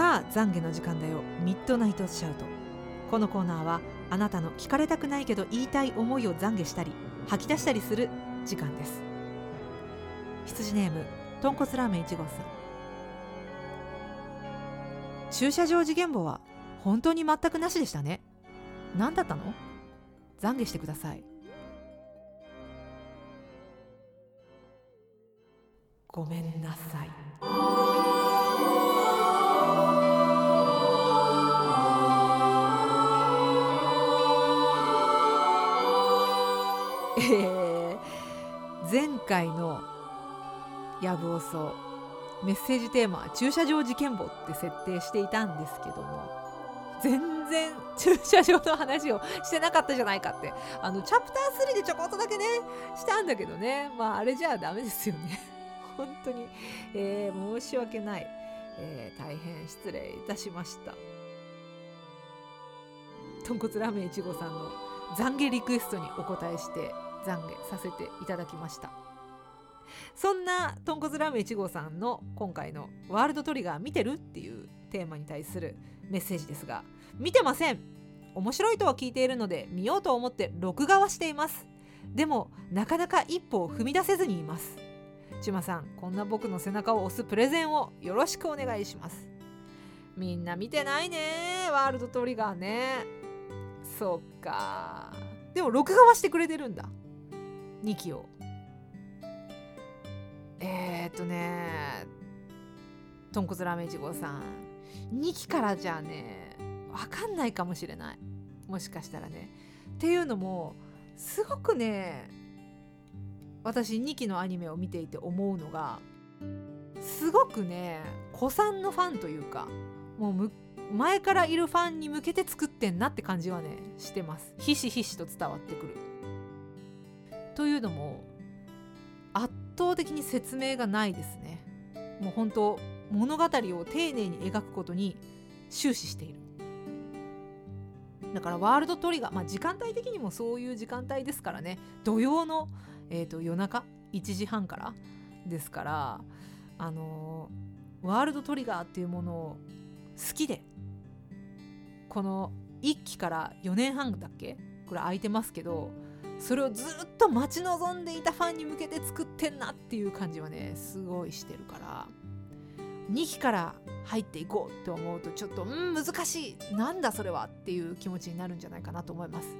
さあ懺悔の時間だよ。ミッドナイトシャウト。このコーナーはあなたの聞かれたくないけど言いたい思いを懺悔したり吐き出したりする時間です。羊ネームとんこつラーメン1号さん。駐車場事件簿は本当に全くなしでしたね。何だったの？懺悔してください。ごめんなさい。前回のやぶおそメッセージテーマは駐車場事件簿って設定していたんですけども全然駐車場の話をしてなかったじゃないかってあのチャプター3でちょこっとだけねしたんだけどね。まああれじゃあダメですよね。本当に、えー申し訳ない、えー大変失礼いたしました。豚骨ラーメン1号さんの懺悔リクエストにお答えして懺悔させていただきました。そんな豚骨ラーメン1号さんの今回の「ワールドトリガー見てる?」っていうテーマに対するメッセージですが見てません。面白いとは聞いているので見ようと思って録画はしています。でもなかなか一歩を踏み出せずにいます。ちまさんこんな僕の背中を押すプレゼンをよろしくお願いします。みんな見てないねワールドトリガーね。そっか。でも録画はしてくれてるんだ。2期を。えー、っとね豚骨ラーメン1号さん。2期からじゃあね分かんないかもしれない。もしかしたらね。っていうのもすごくね私2期のアニメを見ていて思うのがすごくね古参のファンというかもう前からいるファンに向けて作ってんなって感じはねしてます。ひしひしと伝わってくる。というのも圧倒的に説明がないですね。もう本当物語を丁寧に描くことに終始している。だからワールドトリガー、まあ、時間帯的にもそういう時間帯ですからね。土曜の、えー、と夜中1時半からですからあのーワールドトリガーっていうものを好きでこの1期から4年半だっけこれ空いてますけどそれをずっと待ち望んでいたファンに向けて作ってんなっていう感じはねすごいしてるから。2期から入っていこうって思うとちょっとうん難しい。なんだそれはっていう気持ちになるんじゃないかなと思います。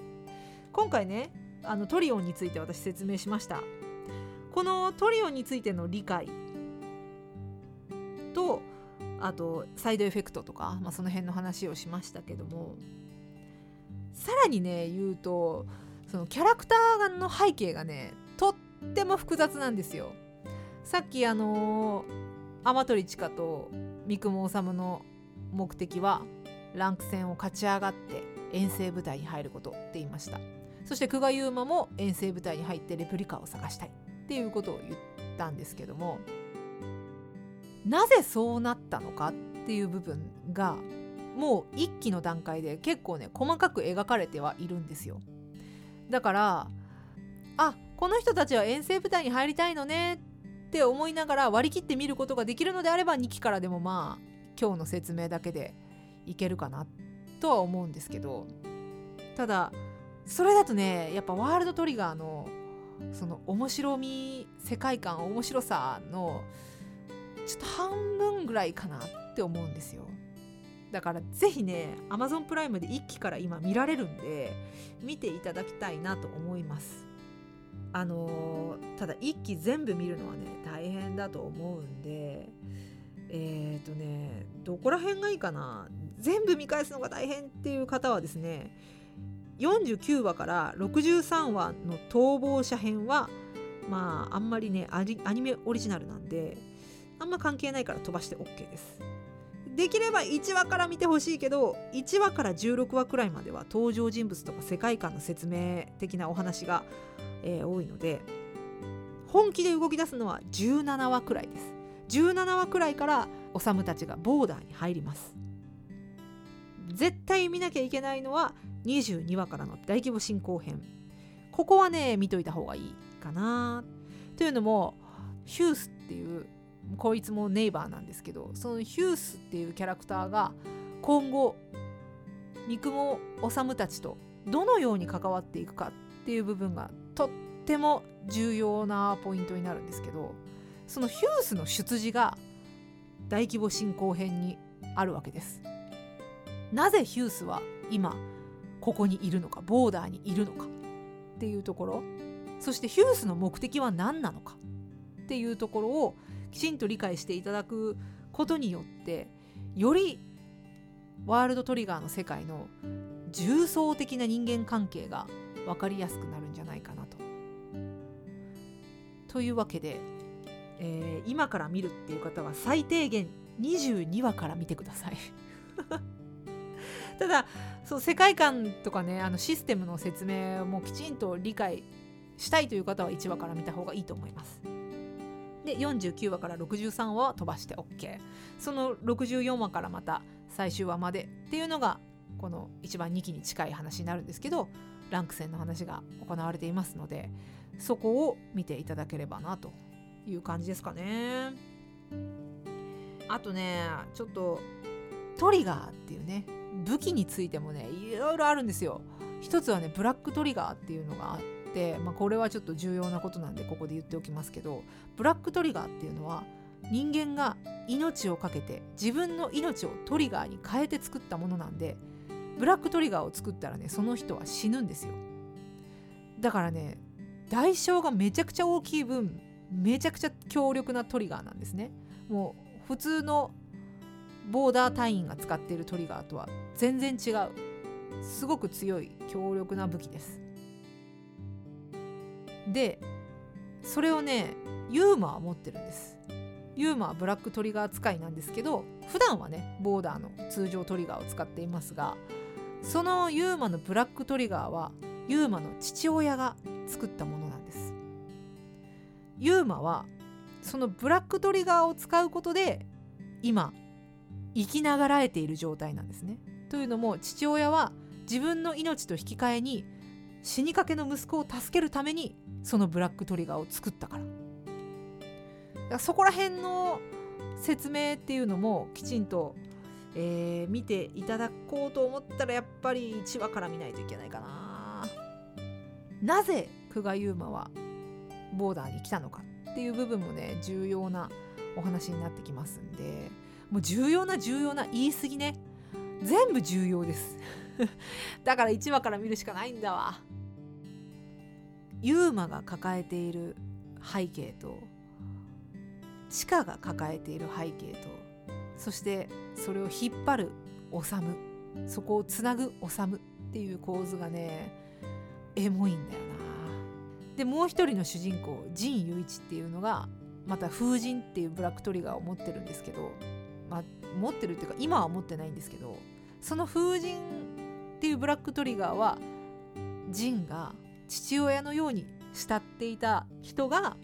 今回ねあのトリオンについて私説明しました。このトリオンについての理解とあとサイドエフェクトとか、まあ、その辺の話をしましたけどもさらにね言うとそのキャラクターの背景がねとっても複雑なんですよ。さっきあの天鳥千佳と三雲治の目的はランク戦を勝ち上がって遠征部隊に入ることって言いました。そして久我悠馬も遠征部隊に入ってレプリカを探したい。っていうことを言ったんですけどもなぜそうなったのかっていう部分がもう一期の段階で結構ね細かく描かれてはいるんですよ。だからあこの人たちは遠征部隊に入りたいのねって思いながら割り切って見ることができるのであれば2期からでもまあ今日の説明だけでいけるかなとは思うんですけど。ただそれだとねやっぱワールドトリガーのその面白み世界観面白さのちょっと半分ぐらいかなって思うんですよ。だからぜひね Amazon プライムで1期から今見られるんで見ていただきたいなと思います。あのーただ1期全部見るのはね大変だと思うんでえっ、とねどこら辺がいいかな？全部見返すのが大変っていう方はですね49話から63話の逃亡者編はまああんまりねアニメオリジナルなんであんま関係ないから飛ばして OK です。できれば1話から見てほしいけど1話から16話くらいまでは登場人物とか世界観の説明的なお話が、えー多いので本気で動き出すのは17話くらいです。17話くらいからオサムたちがボーダーに入ります。絶対見なきゃいけないのは22話からの大規模進行編。ここはね見といた方がいいかな。というのもヒュースっていうこいつもネイバーなんですけどそのヒュースっていうキャラクターが今後三雲治たちとどのように関わっていくかっていう部分がとっても重要なポイントになるんですけどそのヒュースの出自が大規模進行編にあるわけです。なぜヒュースは今ここにいるのかボーダーにいるのかっていうところそしてヒュースの目的は何なのかっていうところをきちんと理解していただくことによってよりワールドトリガーの世界の重層的な人間関係が分かりやすくなるんじゃないかなと。というわけで、えー、今から見るっていう方は最低限22話から見てください。ただそう世界観とかねあのシステムの説明もきちんと理解したいという方は1話から見た方がいいと思います。で49話から63話は飛ばして OK その64話からまた最終話までっていうのがこの一番2期に近い話になるんですけどランク戦の話が行われていますのでそこを見ていただければなという感じですかね。あとねちょっとトリガーっていうね武器についてもねいろいろあるんですよ。一つはねブラックトリガーっていうのがあって、まあ、これはちょっと重要なことなんでここで言っておきますけどブラックトリガーっていうのは人間が命を懸けて自分の命をトリガーに変えて作ったものなんでブラックトリガーを作ったらねその人は死ぬんですよ。だからね代償がめちゃくちゃ大きい分めちゃくちゃ強力なトリガーなんですね。もう普通のボーダー隊員が使っているトリガーとは全然違う。すごく強い強力な武器です。でそれをねユーマは持ってるんですユーマはブラックトリガー使いなんですけど普段はねボーダーの通常トリガーを使っていますがそのユーマのブラックトリガーはユーマの父親が作ったものなんですユーマはそのブラックトリガーを使うことで今生きながらえている状態なんですね。というのも父親は自分の命と引き換えに死にかけの息子を助けるためにそのブラックトリガーを作ったから。だからそこら辺の説明っていうのもきちんと、えー、見ていただこうと思ったらやっぱり1話から見ないといけないかな。なぜ久我悠馬はボーダーに来たのかっていう部分もね重要なお話になってきますんでもう重要な重要な言い過ぎね全部重要です だから1話から見るしかないんだわユーマが抱えている背景とチカが抱えている背景とそしてそれを引っ張るオサムそこをつなぐオサムっていう構図がねエモいんだよな。でもう一人の主人公ジン・ユイチっていうのがまた風神っていうブラックトリガーを持ってるんですけどまあ、持ってるっていうか今は持ってないんですけどその風神っていうブラックトリガーはジンが父親のように慕っていた人が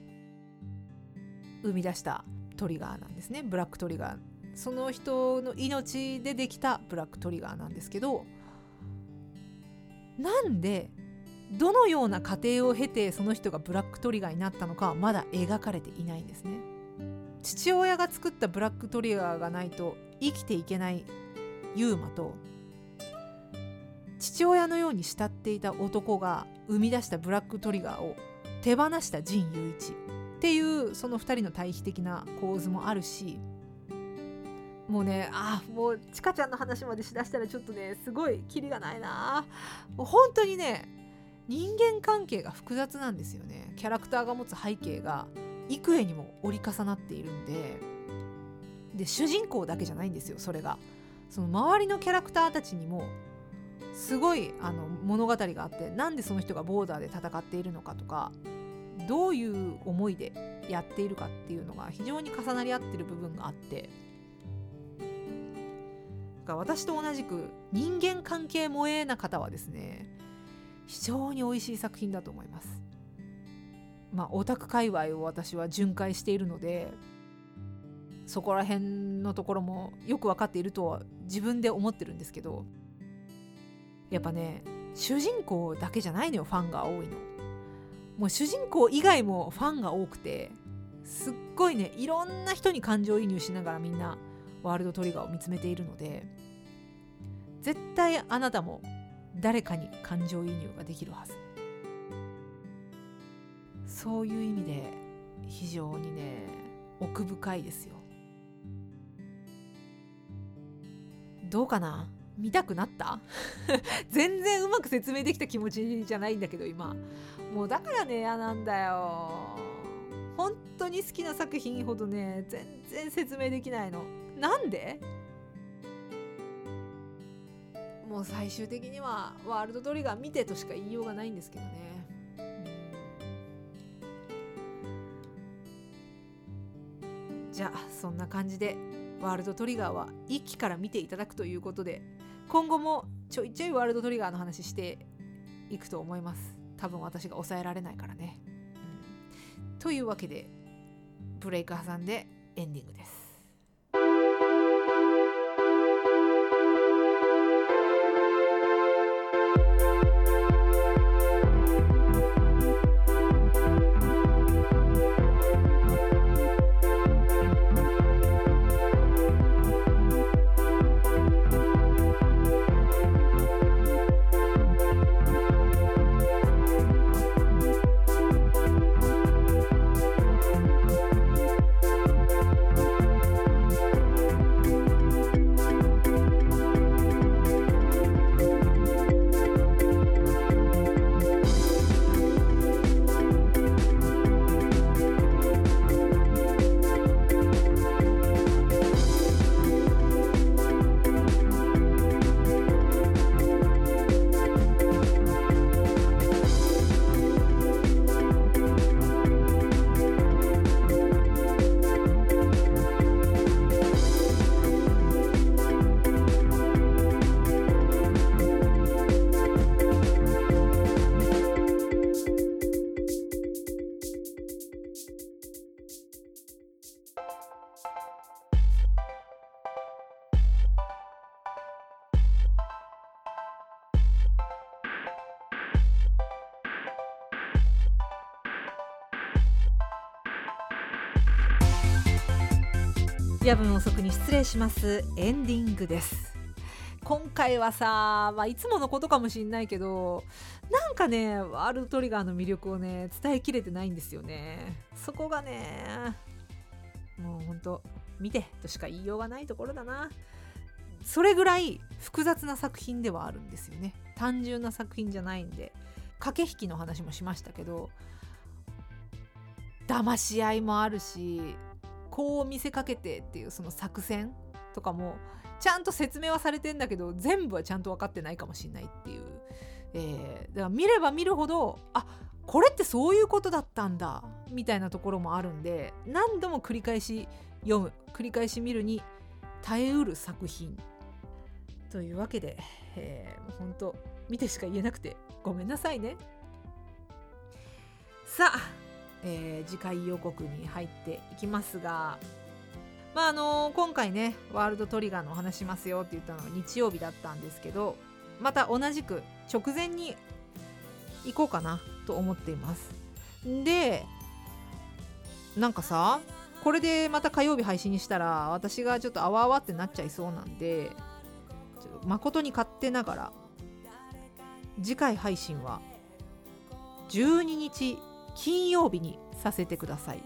生み出したトリガーなんですねブラックトリガーその人の命でできたブラックトリガーなんですけどなんでどのような過程を経てその人がブラックトリガーになったのかはまだ描かれていないんですね。父親が作ったブラックトリガーがないと生きていけないユーマと父親のように慕っていた男が生み出したブラックトリガーを手放したジン・ユイチっていうその2人の対比的な構図もあるしもうねあもうちかちゃんの話までしだしたらちょっとねすごいキリがないな。もう本当にね人間関係が複雑なんですよね。キャラクターが持つ背景が幾重にも折り重なっているんで。で主人公だけじゃないんですよそれが。その周りのキャラクターたちにもすごいあの物語があってなんでその人がボーダーで戦っているのかとかどういう思いでやっているかっていうのが非常に重なり合ってる部分があって私と同じく人間関係萌えな方はですね非常に美味しい作品だと思います。まあ、オタク界隈を私は巡回しているのでそこら辺のところもよく分かっているとは自分で思ってるんですけどやっぱね主人公だけじゃないのよファンが多いの。もう主人公以外もファンが多くてすっごいねいろんな人に感情移入しながらみんなワールドトリガーを見つめているので絶対あなたも誰かに感情移入ができるはず。そういう意味で非常にね奥深いですよ。どうかな？見たくなった？全然うまく説明できた気持ちじゃないんだけど今。もうだからね嫌なんだよ。本当に好きな作品ほどね全然説明できないの。なんで？もう最終的にはワールドトリガー見てとしか言いようがないんですけどね、じゃあそんな感じでワールドトリガーは一期から見ていただくということで今後もちょいちょいワールドトリガーの話していくと思います。多分私が抑えられないからね、うん、というわけでブレイク挟んでエンディングです。夜分遅くに失礼します。エンディングです。今回はさ、まあ、いつものことかもしんないけどなんかねワールドトリガーの魅力をね伝えきれてないんですよね。そこがねもうほんと見てとしか言いようがないところだな。それぐらい複雑な作品ではあるんですよね。単純な作品じゃないんで。駆け引きの話もしましたけど騙し合いもあるしこう見せかけてっていうその作戦とかもちゃんと説明はされてんだけど全部はちゃんと分かってないかもしんないっていう、えー、だから見れば見るほどあこれってそういうことだったんだみたいなところもあるんで何度も繰り返し読む。繰り返し見るに耐えうる作品というわけで、えー、本当見てしか言えなくてごめんなさいね。さあえー、次回予告に入っていきますが、まああのー、今回ねワールドトリガーのお話しますよって言ったのが日曜日だったんですけどまた同じく直前に行こうかなと思っています。でなんかさこれでまた火曜日配信にしたら私がちょっとあわあわってなっちゃいそうなんでちょっと誠に勝手ながら次回配信は12日金曜日にさせてください。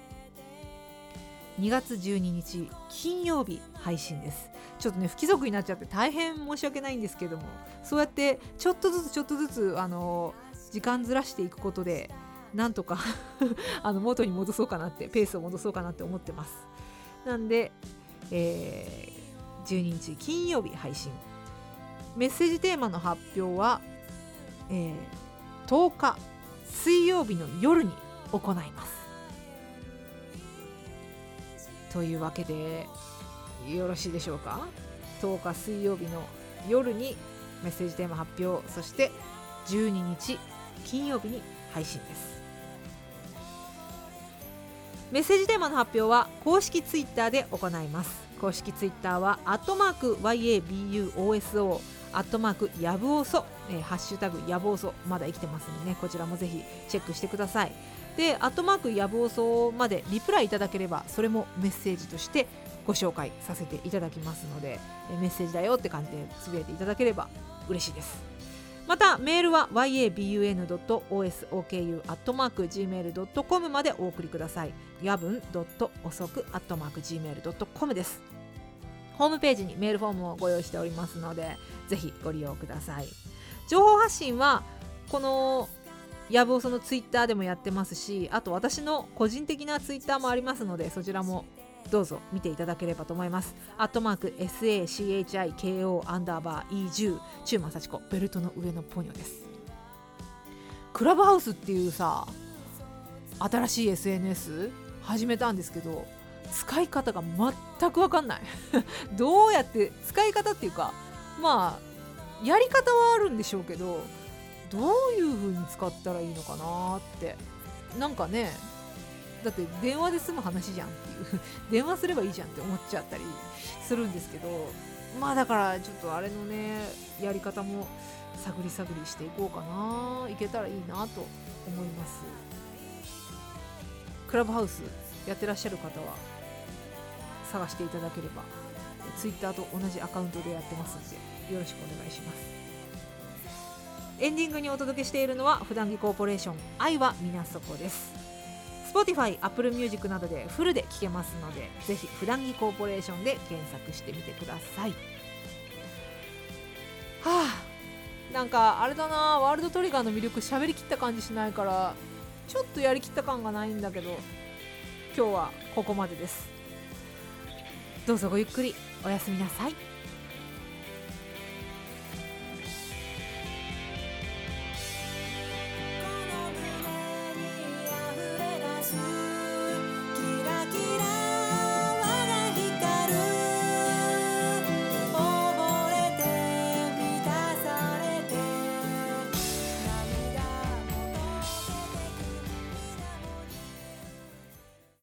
2月12日金曜日配信です。ちょっとね不規則になっちゃって大変申し訳ないんですけどもそうやってちょっとずつちょっとずつあの時間ずらしていくことでなんとか あの元に戻そうかなってペースを戻そうかなって思ってます。なんで、えー、12日金曜日配信。メッセージテーマの発表は、えー、10日。水曜日の夜に行います。というわけでよろしいでしょうか？10日水曜日の夜にメッセージテーマ発表そして12日金曜日に配信です。メッセージテーマの発表は公式ツイッターで行います。公式ツイッターはアットマーク YABUOSO アットマークやぶおそ、えー、ハッシュタグやぶおそまだ生きてますんでねこちらもぜひチェックしてください。でアットマークやぶおそまでリプライいただければそれもメッセージとしてご紹介させていただきますのでえメッセージだよって感じでつぶやいていただければ嬉しいです。またメールは yabun.osoku.gmail.com までお送りください。やぶん .osok.gmail.com です。ホームページにメールフォームをご用意しておりますのでぜひご利用ください。情報発信はこのやぶおそのツイッターでもやってますしあと私の個人的なツイッターもありますのでそちらもどうぞ見ていただければと思います。アットマーク SACHIKO アンダーバー E10 中馬幸子ベルトの上のポニョです。クラブハウスっていうさ新しい SNS 始めたんですけど使い方が全く分かんない。どうやって使い方っていうかまあやり方はあるんでしょうけどどういう風に使ったらいいのかなって。なんかねだって電話で済む話じゃんっていう。電話すればいいじゃんって思っちゃったりするんですけどまあだからちょっとあれのねやり方も探り探りしていこうかな。いけたらいいなと思います。クラブハウスやってらっしゃる方は？探していただければ。Twitter と同じアカウントでやってますんでよろしくお願いします。エンディングにお届けしているのは普段着コーポレーション愛はみなそこです。Spotify、Apple Music などでフルで聴けますのでぜひ普段着コーポレーションで検索してみてください。はあなんかあれだなワールドトリガーの魅力喋りきった感じしないからちょっとやりきった感がないんだけど今日はここまでです。どうぞごゆっくりおやすみなさい。